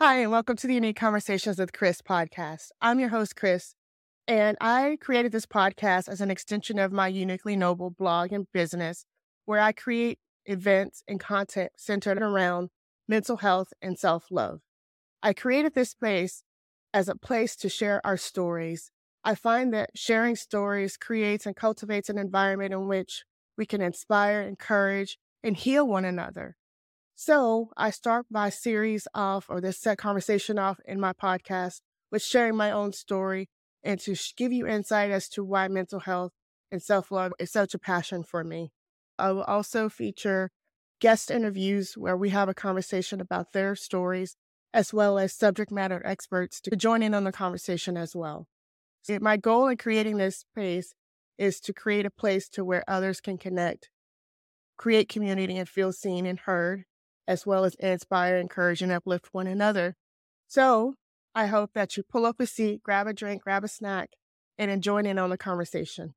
Hi, and welcome to the Unique Conversations with Krys podcast. I'm your host, Krys, and I created this podcast as an extension of my Uniquely Noble blog and business, where I create events and content centered around mental health and self love. I created this space as a place to share our stories. I find that sharing stories creates and cultivates an environment in which we can inspire, encourage, and heal one another. So I start my series off or this set conversation off in my podcast with sharing my own story and to give you insight as to why mental health and self love is such a passion for me. I will also feature guest interviews where we have a conversation about their stories, as well as subject matter experts to join in on the conversation as well. My goal in creating this space is to create a place to where others can connect, create community and feel seen and heard, as well as inspire, encourage, and uplift one another. So I hope that you pull up a seat, grab a drink, grab a snack, and join in on the conversation.